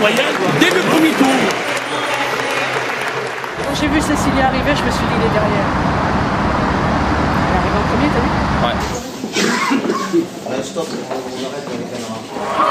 Royal dès le premier tour. Quand j'ai vu Cécilie arriver, je me suis dit, il est derrière. Elle arrive en premier, t'as vu? Ouais. Stop, on arrête avec la.